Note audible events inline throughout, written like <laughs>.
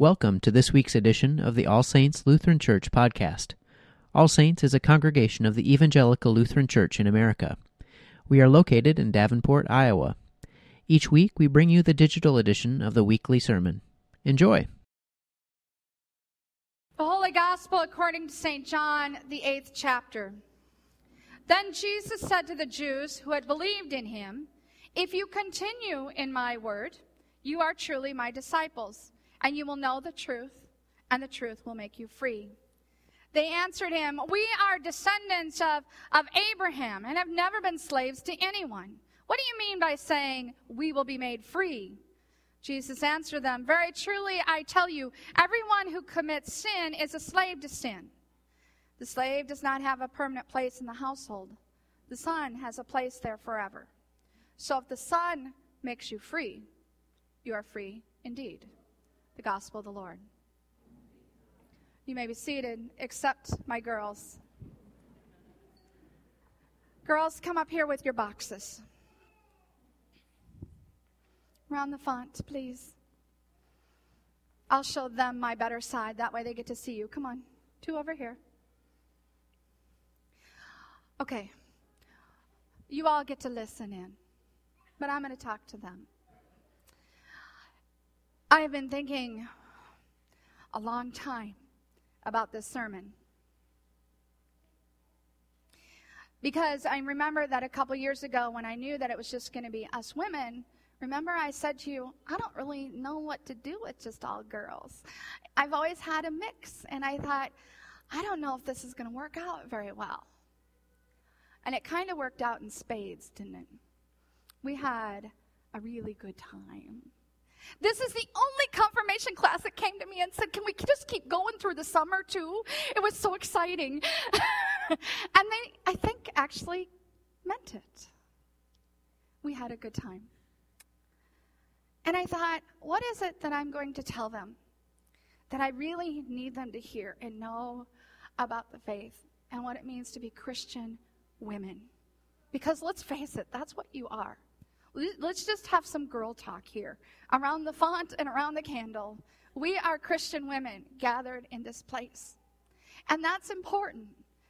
Welcome to this week's edition of the All Saints Lutheran Church podcast. All Saints is a congregation of the Evangelical Lutheran Church in America. We are located in Davenport, Iowa. Each week we bring you the digital edition of the weekly sermon. Enjoy. The Holy Gospel according to St. John, the eighth chapter. Then Jesus said to the Jews who had believed in him, If you continue in my word, you are truly my disciples and you will know the truth, and the truth will make you free. They answered him, We are descendants of, of Abraham and have never been slaves to anyone. What do you mean by saying, We will be made free? Jesus answered them, Very truly, I tell you, everyone who commits sin is a slave to sin. The slave does not have a permanent place in the household, the son has a place there forever. So if the son makes you free, you are free indeed the gospel of the Lord. You may be seated, except my girls. Girls, come up here with your boxes. Around the font, please. I'll show them my better side. That way they get to see you. Come on, two over here. Okay. You all get to listen in, but I'm going to talk to them. I have been thinking a long time about this sermon. Because I remember that a couple years ago when I knew that it was just going to be us women, remember I said to you, I don't really know what to do with just all girls. I've always had a mix, and I thought, I don't know if this is going to work out very well. And it kind of worked out in spades, didn't it? We had a really good time. This is the only confirmation class that came to me and said, Can we just keep going through the summer too? It was so exciting. <laughs> and they, I think, actually meant it. We had a good time. And I thought, What is it that I'm going to tell them that I really need them to hear and know about the faith and what it means to be Christian women? Because let's face it, that's what you are. Let's just have some girl talk here around the font and around the candle. We are Christian women gathered in this place. And that's important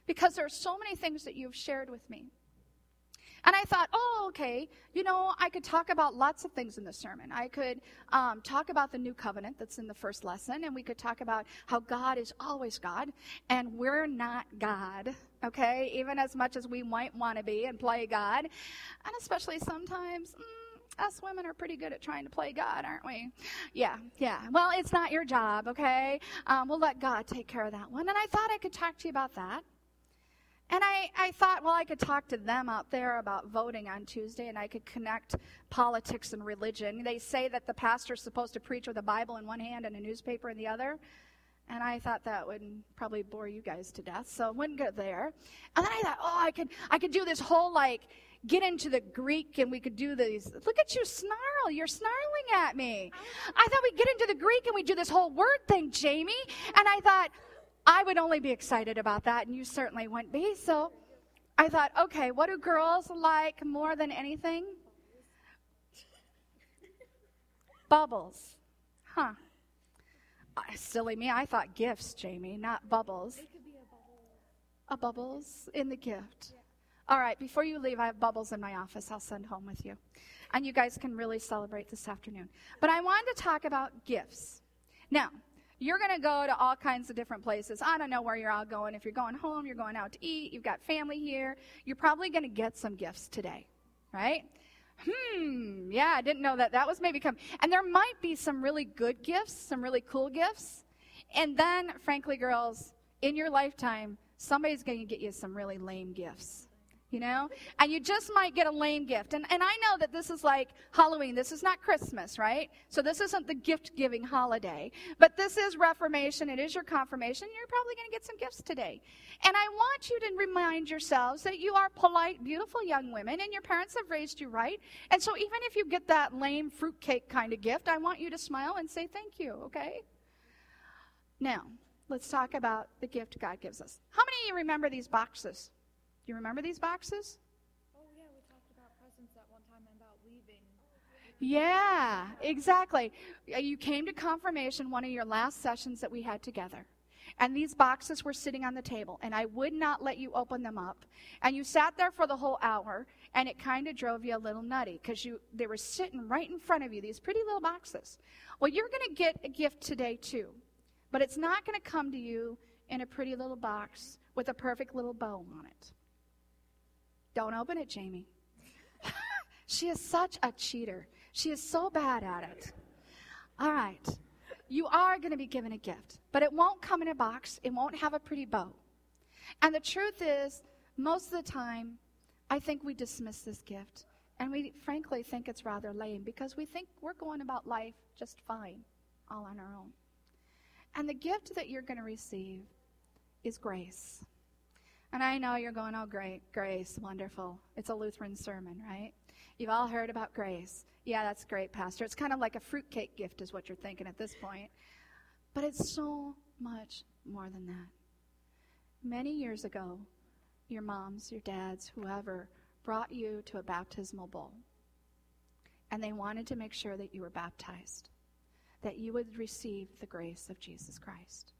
because there are so many things that you've shared with me. And I thought, oh, okay, you know, I could talk about lots of things in the sermon. I could um, talk about the new covenant that's in the first lesson, and we could talk about how God is always God, and we're not God, okay? Even as much as we might want to be and play God. And especially sometimes, mm, us women are pretty good at trying to play God, aren't we? Yeah, yeah. Well, it's not your job, okay? Um, we'll let God take care of that one. And I thought I could talk to you about that. And I, I thought, well, I could talk to them out there about voting on Tuesday and I could connect politics and religion. They say that the pastor's supposed to preach with a Bible in one hand and a newspaper in the other. And I thought that would probably bore you guys to death, so I wouldn't go there. And then I thought, oh, I could, I could do this whole like get into the Greek and we could do these. Look at you snarl. You're snarling at me. I thought we'd get into the Greek and we'd do this whole word thing, Jamie. And I thought, I would only be excited about that, and you certainly wouldn't be. So I thought, okay, what do girls like more than anything? Bubbles. Huh. Silly me, I thought gifts, Jamie, not bubbles. It could be a bubble. A bubbles in the gift. Yeah. All right, before you leave, I have bubbles in my office I'll send home with you. And you guys can really celebrate this afternoon. But I wanted to talk about gifts. Now, you're going to go to all kinds of different places. I don't know where you're all going. If you're going home, you're going out to eat, you've got family here, you're probably going to get some gifts today, right? Hmm, yeah, I didn't know that. That was maybe coming. And there might be some really good gifts, some really cool gifts. And then, frankly, girls, in your lifetime, somebody's going to get you some really lame gifts you know? And you just might get a lame gift. And, and I know that this is like Halloween. This is not Christmas, right? So this isn't the gift giving holiday. But this is Reformation. It is your confirmation. You're probably going to get some gifts today. And I want you to remind yourselves that you are polite, beautiful young women, and your parents have raised you right. And so even if you get that lame fruitcake kind of gift, I want you to smile and say thank you, okay? Now, let's talk about the gift God gives us. How many of you remember these boxes? You remember these boxes? Oh, yeah, we talked about presents at one time and about leaving. Yeah, exactly. Uh, you came to confirmation, one of your last sessions that we had together. And these boxes were sitting on the table, and I would not let you open them up. And you sat there for the whole hour, and it kind of drove you a little nutty because you they were sitting right in front of you, these pretty little boxes. Well, you're going to get a gift today too, but it's not going to come to you in a pretty little box with a perfect little bow on it. Don't open it, Jamie. <laughs> she is such a cheater. She is so bad at it. All right. You are going to be given a gift, but it won't come in a box. It won't have a pretty bow. And the truth is, most of the time, I think we dismiss this gift. And we frankly think it's rather lame because we think we're going about life just fine, all on our own. And the gift that you're going to receive is grace. And I know you're going, oh, great, grace, wonderful. It's a Lutheran sermon, right? You've all heard about grace. Yeah, that's great, Pastor. It's kind of like a fruitcake gift, is what you're thinking at this point. But it's so much more than that. Many years ago, your moms, your dads, whoever, brought you to a baptismal bowl. And they wanted to make sure that you were baptized, that you would receive the grace of Jesus Christ.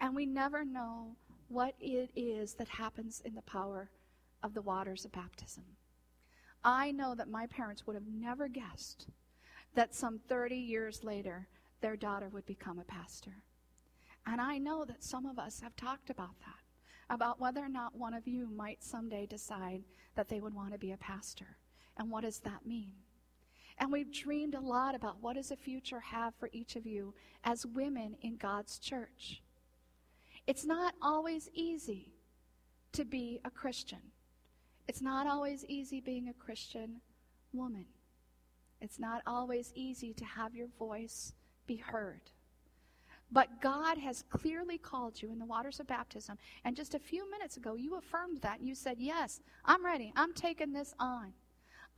And we never know what it is that happens in the power of the waters of baptism. I know that my parents would have never guessed that some 30 years later, their daughter would become a pastor. And I know that some of us have talked about that, about whether or not one of you might someday decide that they would want to be a pastor. And what does that mean? And we've dreamed a lot about what does the future have for each of you as women in God's church. It's not always easy to be a Christian. It's not always easy being a Christian woman. It's not always easy to have your voice be heard. But God has clearly called you in the waters of baptism. And just a few minutes ago, you affirmed that. You said, Yes, I'm ready. I'm taking this on.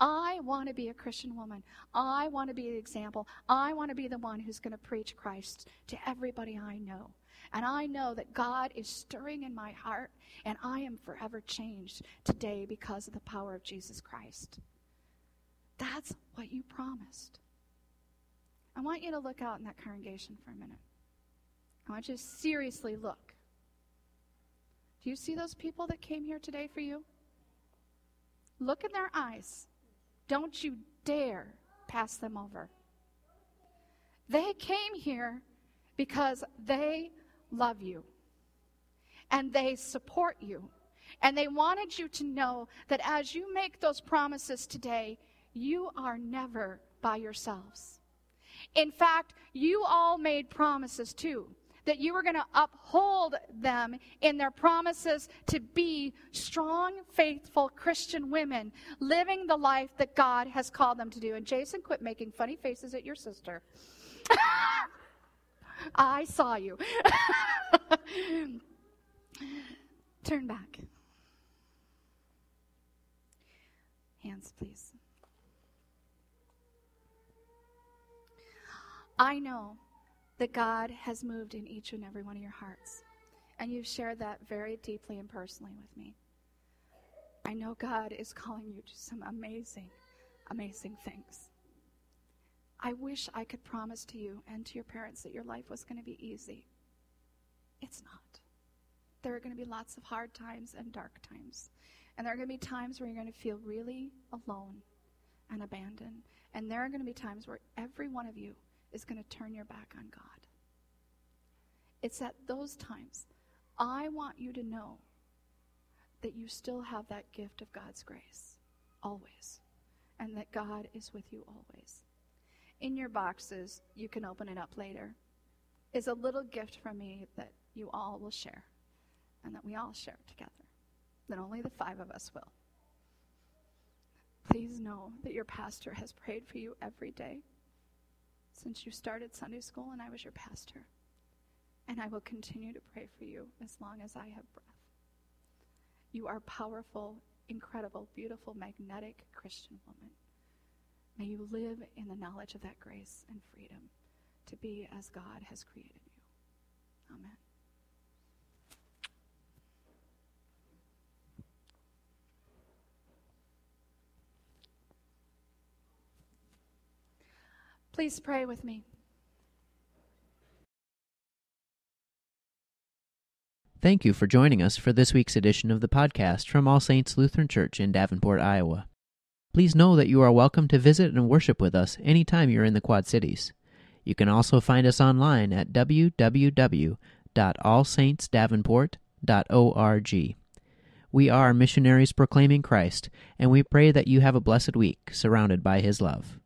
I want to be a Christian woman. I want to be an example. I want to be the one who's going to preach Christ to everybody I know. And I know that God is stirring in my heart, and I am forever changed today because of the power of Jesus Christ. That's what you promised. I want you to look out in that congregation for a minute. I want you to seriously look. Do you see those people that came here today for you? Look in their eyes. Don't you dare pass them over. They came here because they love you and they support you. And they wanted you to know that as you make those promises today, you are never by yourselves. In fact, you all made promises too that you were going to uphold them in their promises to be strong, faithful Christian women living the life that God has called them to do. And Jason, quit making funny faces at your sister. <laughs> I saw you. <laughs> Turn back. Hands, please. I know that God has moved in each and every one of your hearts, and you've shared that very deeply and personally with me. I know God is calling you to some amazing, amazing things. I wish I could promise to you and to your parents that your life was going to be easy. It's not. There are going to be lots of hard times and dark times. And there are going to be times where you're going to feel really alone and abandoned. And there are going to be times where every one of you is going to turn your back on God. It's at those times I want you to know that you still have that gift of God's grace, always, and that God is with you always in your boxes, you can open it up later, is a little gift from me that you all will share and that we all share together. That only the five of us will. Please know that your pastor has prayed for you every day since you started Sunday school and I was your pastor. And I will continue to pray for you as long as I have breath. You are powerful, incredible, beautiful, magnetic Christian woman. May you live in the knowledge of that grace and freedom to be as God has created you. Amen. Please pray with me. Thank you for joining us for this week's edition of the podcast from All Saints Lutheran Church in Davenport, Iowa. Please know that you are welcome to visit and worship with us anytime you're in the Quad Cities. You can also find us online at www.allsaintsdavenport.org. We are missionaries proclaiming Christ, and we pray that you have a blessed week surrounded by His love.